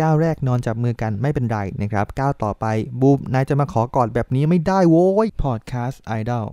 ก้าวแรกนอนจับมือกันไม่เป็นไรนะครับ ก้าวต่อไปบูมนายจะมาขอกอดแบบนี้ไม่ได้โว้ย Podcast Idol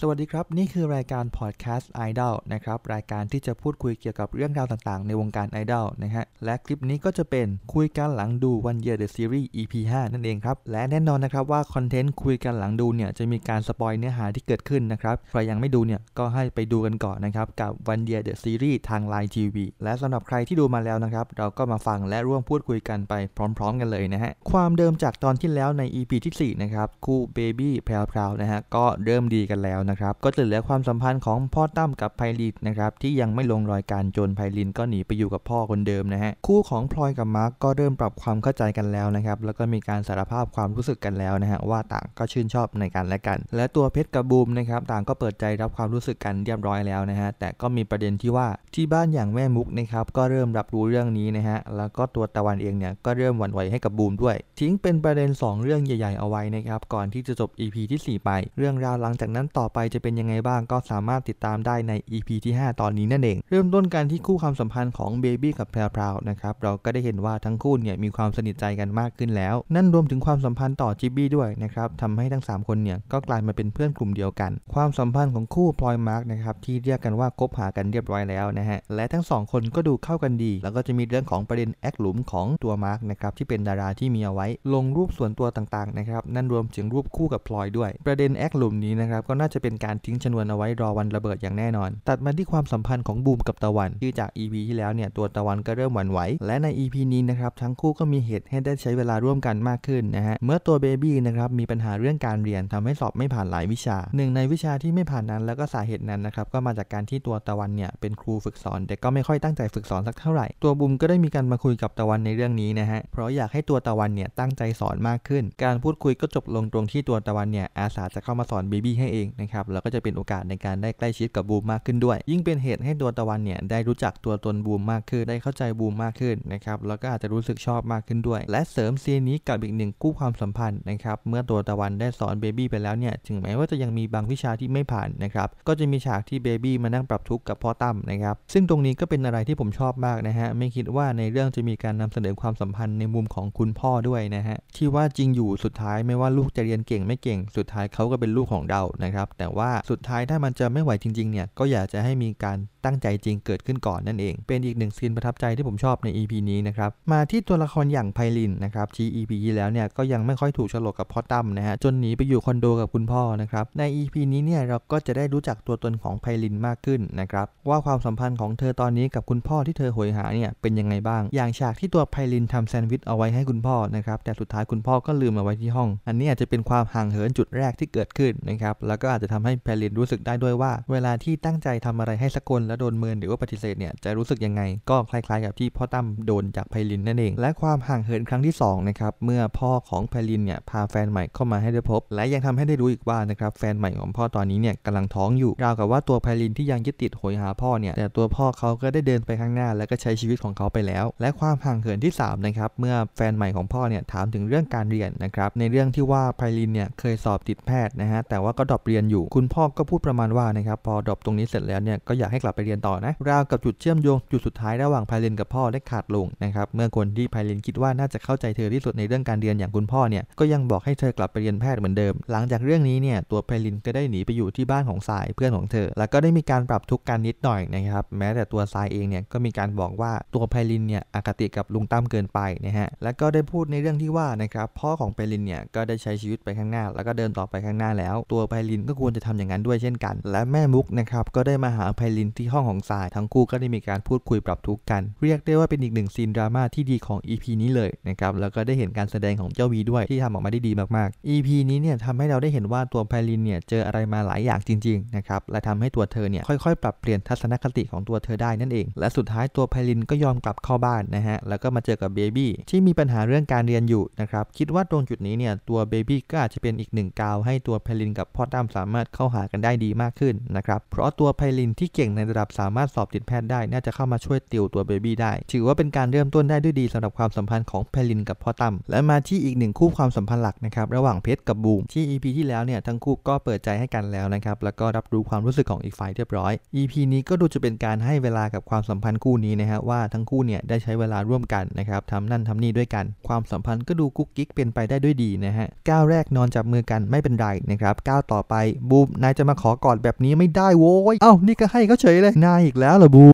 สวัสดีครับ นี่คือรายการ Podcast Idol นะครับรายการที่จะพูดคุยเกี่ยวกับเรื่องราวต่างๆ ในวงการไอดอลนะฮะและคลิปนี้ก็จะเป็นคุยกันหลังดู One Year the Series EP 5 นั่นเองครับ และแน่นอนนะครับว่าคอนเทนต์คุยกันหลังดูเนี่ยจะมีการ spoil เนื้อหาที่เกิดขึ้นนะครับใครยังไม่ดูเนี่ยก็ให้ไปดูกันก่อนนะครับกับ One Year the Series ทาง Line TV และสำหรับใครที่ดูมาแล้วนะครับเราก็มาฟังและร่วมพูดคุยกันไปพร้อม ๆ กันเลยนะฮะความเดิมจากตอนที่แล้วใน EP ที่4นะครับคู่เบบี้แพรวๆนะฮะก็เริ่มดีกันแล้วนะครับ ก็จะเหลือความสัมพันธ์ของพ่อตั้มกับไพลินนะครับที่ยังไม่ลงรอยการจนไพลินก็หนีไปอยู่กับพ่อคนเดิมนะฮะคู่ของพลอยกับมาร์กก็เริ่มปรับความเข้าใจกันแล้วนะครับแล้วก็มีการสารภาพความรู้สึกกันแล้วนะฮะว่าต่างก็ชื่นชอบในกันและกัน และตัวเพชรกับบูมนะครับต่างก็เปิดใจรับความรู้สึกกันเรียบร้อยแล้วนะฮะแต่ก็มีประเด็นที่ว่าที่บ้านอย่างแม่มุกนะครับก็เริ่มรับรู้เรื่องนี้นะฮะแล้วก็ตัวตะวันเองเนี่ยก็เริ่มหวั่นไหวให้กับบูมด้วย ทิ้งเป็นประเด็น 2 เรื่องใหญ่ ๆ เอาไว้นะครับก่อนที่จะจบ EP ที่ 4 ไป เรื่องราวหลังจากนั้นต่อไปไปจะเป็นยังไงบ้างก็สามารถติดตามได้ใน EP ที่ 5 ตอนนี้นั่นเอง เริ่มต้นการที่คู่ความสัมพันธ์ของเบบี้กับแพรวพราวนะครับเราก็ได้เห็นว่าทั้งคู่เนี่ยมีความสนิทใจกันมากขึ้นแล้ว นั่นรวมถึงความสัมพันธ์ต่อจิบบี้ด้วยนะครับทำให้ทั้ง 3 คนเนี่ยก็กลายมาเป็นเพื่อนกลุ่มเดียวกัน ความสัมพันธ์ของคู่พลอยมาร์กนะครับที่เรียกกันว่าคบหากันเรียบร้อยแล้วนะฮะและทั้ง 2 คนก็ดูเข้ากันดี แล้วก็จะมีเรื่องของประเด็นแอคหลุมของตัวมาร์กนะครับที่เป็นดาราที่มีเอาไว้ ลงรูปส่วนตัวต่างๆนะครับนั่นรวมถึงรูปคู่กับพลอยด้วย ประเด็นแอคหลุมนี้นะครับก็น่าจะเเป็นการทิ้งชนวนเอาไว้รอวันระเบิดอย่างแน่นอน ตัดมาที่ความสัมพันธ์ของบูมกับตะวันที่จาก EP ที่แล้วเนี่ยตัวตะวันก็เริ่มหวั่นไหว และใน EP นี้นะครับทั้งคู่ก็มีเหตุให้ได้ใช้เวลาร่วมกันมากขึ้นนะฮะเมื่อตัวเบบี้นะครับมีปัญหาเรื่องการเรียนทำให้สอบไม่ผ่านหลายวิชาหนึ่งในวิชาที่ไม่ผ่านนั้นแล้วก็สาเหตุนั้นนะครับก็มาจากการที่ตัวตะวันเนี่ยเป็นครูฝึกสอนแต่ก็ไม่ค่อยตั้งใจฝึกสอนสักเท่าไหร่ ตัวบูมก็ได้มีการมาคุยกับตะวันในเรื่องนี้นะฮะเพราะอยากให้ตัวตะวันเนี่ยตั้งใจสอนมากขึ้น การพูดคุยก็จบลงตรงที่ตัวตะวันเนี่ยอาสาจะเข้ามาสอนเบบี้ให้เองนะครับแล้วก็จะเป็นโอกาสในการได้ใกล้ชิดกับบูมมากขึ้นด้วย ยิ่งเป็นเหตุให้ตัวตะวันเนี่ยได้รู้จักตัวตนบูมมากขึ้น ได้เข้าใจบูมมากขึ้นนะครับแล้วก็อาจจะรู้สึกชอบมากขึ้นด้วย และเสริมซีนนี้กับอีกหนึ่งคู่ความสัมพันธ์นะครับเมื่อตัวตะวันได้สอนเบบี้ไปแล้วเนี่ยถึงแม้ว่าจะยังมีบางวิชาที่ไม่ผ่านนะครับก็จะมีฉากที่เบบี้มานั่งปรับทุกข์กับพ่อตั้มนะครับซึ่งตรงนี้ก็เป็นอะไรที่ผมชอบมากนะฮะไม่คิดว่าในเรื่องจะมีการนำเสนอความสัมพันธ์ในมุมของคุณพ่อด้วยนะฮะที่ว่าจริงอยู่สุดท้ายไม่ว่าลูกจะเรียนเก่งไม่เก่งสุดท้ายเขาก็เป็นลูกของเรานะครับแต่ว่าสุดท้ายถ้ามันจะไม่ไหวจริงๆเนี่ยก็อยากจะให้มีการ ตั้งใจจริงเกิดขึ้นก่อนนั่นเอง เป็นอีกหนึ่งซีนประทับใจที่ผมชอบใน EP นี้นะครับ มาที่ตัวละครอย่างไพลินนะครับที่ EP ที่แล้วเนี่ยก็ยังไม่ค่อยถูกฉลกกับพ่อตั้มนะฮะจนหนีไปอยู่คอนโดกับคุณพ่อนะครับใน EP นี้เนี่ยเราก็จะได้รู้จักตัวตนของไพลินมากขึ้นนะครับว่าความสัมพันธ์ของเธอตอนนี้กับคุณพ่อที่เธอโหยหาเนี่ยเป็นยังไงบ้าง อย่างฉากที่ตัวไพลินทำแซนด์วิชเอาไว้ให้คุณพ่อนะครับแต่สุดท้ายคุณพ่อก็ลืมเอาไว้ที่ห้อง อันนี้อาจจะเป็นความห่างเหินจุดแรกที่เกิดขึ้นนะครับแล้วก็อาจจะทำให้ไพลินรู้สึกได้ด้วยว่า เวลาที่ตั้งใจทำอะไรให้สักคนแล้วโดนเมินหรือว่าปฏิเสธเนี่ยจะรู้สึกยังไง ก็คล้ายๆกับที่พ่อตั้มโดนจากไพลินนั่นเอง และความห่างเหินครั้งที่2นะครับเมื่อพ่อของไพลินเนี่ยพาแฟนใหม่เข้ามาให้ได้พบ และยังทำให้ได้รู้อีกว่านะครับแฟนใหม่ของพ่อตอนนี้เนี่ยกำลังท้องอยู่ราวกับว่าตัวไพลินที่ยังยึดติดโหยหาพ่อเนี่ยแต่ตัวพ่อเขาก็ได้เดินไปข้างหน้า แล้วก็ใช้ชีวิตของเขาไปแล้ว และความห่างเหินที่3นะครับเมื่อแฟนใหม่ของพ่อเนี่ยถามถึงเรื่องการเรียนนะครับในเรื่องที่ว่าไพลินเนี่ยเคยสอบติดแพทย์นะฮะแต่ว่าก็ drop เรียนอยู่ คุณพ่อก็พูดประมาณว่านะครับพอ drop ตรงนี้เสร็จแล้วเนี่ยก็อยากให้กลับไปเรียนต่อนะราวกับจุดเชื่อมโยงจุดสุดท้ายระหว่างไพลินกับพ่อได้ขาดลงนะครับเมื่อคนที่ไพลินคิดว่าน่าจะเข้าใจเธอที่สุดในเรื่องการเรียนอย่างคุณพ่อเนี่ยก็ยังบอกให้เธอกลับไปเรียนแพทย์เหมือนเดิม หลังจากเรื่องนี้เนี่ยตัวไพลินก็ได้หนีไปอยู่ที่บ้านของสายเพื่อนของเธอ แล้วก็ได้มีการปรับทุกกันนิดหน่อยนะครับแม้แต่ตัวสายเองเนี่ยก็มีการบอกว่าตัวไพลินเนี่ยอคติกับลุงตั้มเกินไปนะฮะแล้วก็ได้พูดในเรื่องที่ว่านะครับพ่อของไพลินเนี่ยก็ได้ใช้ชีวิตไปข้างหน้า แล้วก็เดินต่อไปข้างหน้าแล้ว ตัวไพลินก็ควรจะทำอย่างนั้นด้วยเช่นกัน และแม่มุกนะครับก็ได้มาหาไพลินที่ห้องของสายทั้งคู่ก็ได้มีการพูดคุยปรับทุกข์กัน เรียกได้ว่าเป็นอีกหนึ่งซีนดราม่าที่ดีของ EP นี้เลยนะครับแล้วก็ได้เห็นการแสดงของเจ้าวีด้วยที่ทำออกมาได้ดีมากๆ EP นี้เนี่ยทำให้เราได้เห็นว่าตัวไพลินเนี่ยเจออะไรมาหลายอย่างจริงๆนะครับและทำให้ตัวเธอเนี่ยค่อยๆ ปรับเปลี่ยนทัศนคติของตัวเธอได้นั่นเอง และสุดท้ายตัวไพลินก็ยอมกลับเข้าบ้านนะฮะแล้วก็มาเจอกับเบบี้ที่มีปัญหาเรื่องการเรียนอยู่นะครับคิดว่าตรงจุดนี้เนี่ยตัวเบบี้ก็อาจจะเป็นอีกหนึ่งกาวให้ตัวไพลินกับพ่อตั้มสามารถเข้าหากันได้ดีมากขึ้นนะครับเพราะตัวไพลินที่เก่งในระระดับสามารถสอบติดแพทย์ได้ น่าจะเข้ามาช่วยติวตัวเบบี้ได้ ถือว่าเป็นการเริ่มต้นได้ด้วยดีสำหรับความสัมพันธ์ของเพลินกับพ่อตั้มและมาที่อีกหนึ่งคู่ความสัมพันธ์หลักนะครับระหว่างเพชรกับบูมที่ EP ที่แล้วเนี่ยทั้งคู่ก็เปิดใจให้กันแล้วนะครับแล้วก็รับรู้ความรู้สึกของอีกฝ่ายเรียบร้อย EP นี้ก็ดูจะเป็นการให้เวลากับความสัมพันธ์คู่นี้นะฮะว่าทั้งคู่เนี่ยได้ใช้เวลาร่วมกันนะครับทำนั่นทำนี่ด้วยกัน ความสัมพันธ์ก็ดูกุ๊กกิ๊กเป็นไปได้ด้วยดีนะฮะก้าวแรกนอนจับมือกันไม่เป็นไรนะครับก้าวต่อไปบูมนายจะมาขอกอดแบบนี้ไม่ได้โว้ยเอ้านี่ก็ให้เขาเฉยเลยนายอีกแล้วเหรอบูม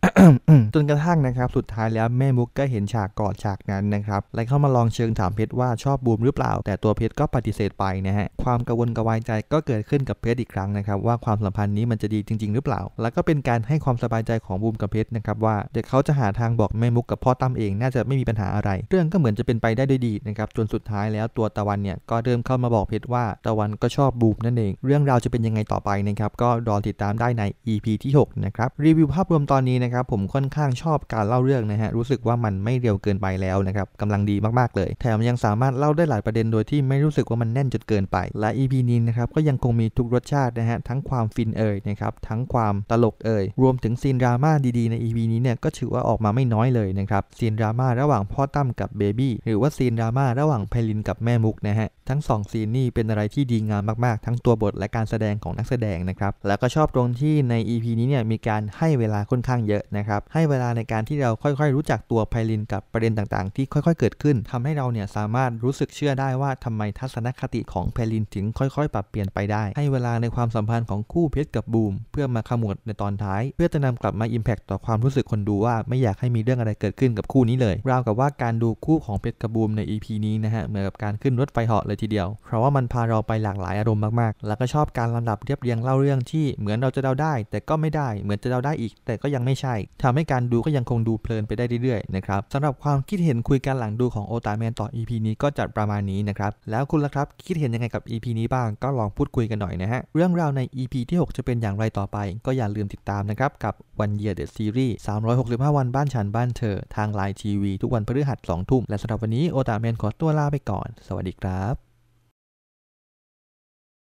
จนกระทั่งนะครับ สุดท้ายแล้วแม่มุกก็เห็นฉากกอดฉากนั้นนะครับ และเข้ามาลองเชิงถามเพชรว่าชอบบูมหรือเปล่า แต่ตัวเพชรก็ปฏิเสธไปนะฮะ ความกังวลกระวายใจก็เกิดขึ้นกับเพชรอีกครั้งนะครับ ว่าความสัมพันธ์นี้มันจะดีจริง ๆ หรือเปล่า แล้วก็เป็นการให้ความสบายใจของบูมกับเพชรนะครับว่าเดี๋ยวเขาจะหาทางบอกแม่มุกกับพ่อตั้มเองน่าจะไม่มีปัญหาอะไร เรื่องก็เหมือนจะเป็นไปได้ด้วยดีนะครับจนสุดท้ายแล้วตัวตะวันเนี่ยก็เริ่มเข้ามาบอกเพชรว่าตะวันก็ชอบบูมนั่นเอง เรื่องราวจะเป็นยังไงต่อไปนะครับก็รอติดตามได้ใน EP ที่6นะครับรีวิวภาพรวมตอนนี้นะครับผมค่อนข้างชอบการเล่าเรื่องนะฮะรู้สึกว่ามันไม่เร็วเกินไปแล้วนะครับกำลังดีมากๆเลย แถมยังสามารถเล่าได้หลายประเด็นโดยที่ไม่รู้สึกว่ามันแน่นจนเกินไป และ EP นี้นะครับก็ยังคงมีทุกรสชาตินะฮะทั้งความฟินเอยนะครับทั้งความตลกเอยรวมถึงซีนดราม่าดีๆใน EP นี้เนี่ยก็ถือว่าออกมาไม่น้อยเลยนะครับซีนดราม่าระหว่างพ่อตั้มกับเบบี้หรือว่าซีนดราม่าระหว่างไพลินกับแม่มุกนะฮะทั้งสองซีนนี่เป็นอะไรที่ดีงามมากๆ ทั้งตัวบทและการแสดงของนักแสดงนะครับแล้วก็ชอบตรงที่ใน EP นี้เนี่ยมีการให้เวลาค่อนข้างเยอะนะครับให้เวลาในการที่เราค่อยๆ รู้จักตัวไพลินกับประเด็นต่างๆ ที่ค่อยๆ เกิดขึ้นทำให้เราเนี่ยสามารถรู้สึกเชื่อได้ว่าทำไมทัศนคติของไพลินถึงค่อยๆ ปรับเปลี่ยนไปได้ ให้เวลาในความสัมพันธ์ของคู่เพชรกับบูม เพื่อมาขมวดในตอนท้าย เพื่อจะนำกลับมาอิมแพคต่อความรู้สึกคนดูว่าไม่อยากให้มีเรื่องอะไรเกิดขึ้นกับคู่นี้เลยราวกับว่าการดูคู่ของเพชรกับบูมใน EP นี้นะฮะเหมือนกับการขึ้นรถไฟเหาะเลยทีเดียว เพราะว่ามันพาเราไปหลากหลายอารมณ์มากๆ แล้วก็ชอบการลำดับเรียบเรียงเล่าเรื่องที่เหมือนเราจะเดาได้ แต่ก็ไม่ได้เหมือนจะเดาได้อีก แต่ก็ยังไม่ใช่ทำให้การดูก็ยังคงดูเพลินไปได้เรื่อยๆนะครับสำหรับความคิดเห็นคุยกันหลังดูของโอตาแมนต่อ EP นี้ก็จัดประมาณนี้นะครับแล้วคุณล่ะครับคิดเห็นยังไงกับ EP นี้บ้างก็ลองพูดคุยกันหน่อยนะฮะเรื่องราวใน EP ที่ 6 จะเป็นอย่างไรต่อไป ก็อย่าลืมติดตามนะครับกับ One Year The Series 365 วันบ้านฉันบ้านเธอ ทางไลน์ทีวีทุกวันพฤหัส2ทุ่มและสำหรับวันนี้โอตาแมนขอตัวลาไปก่อน สวัสดีครับ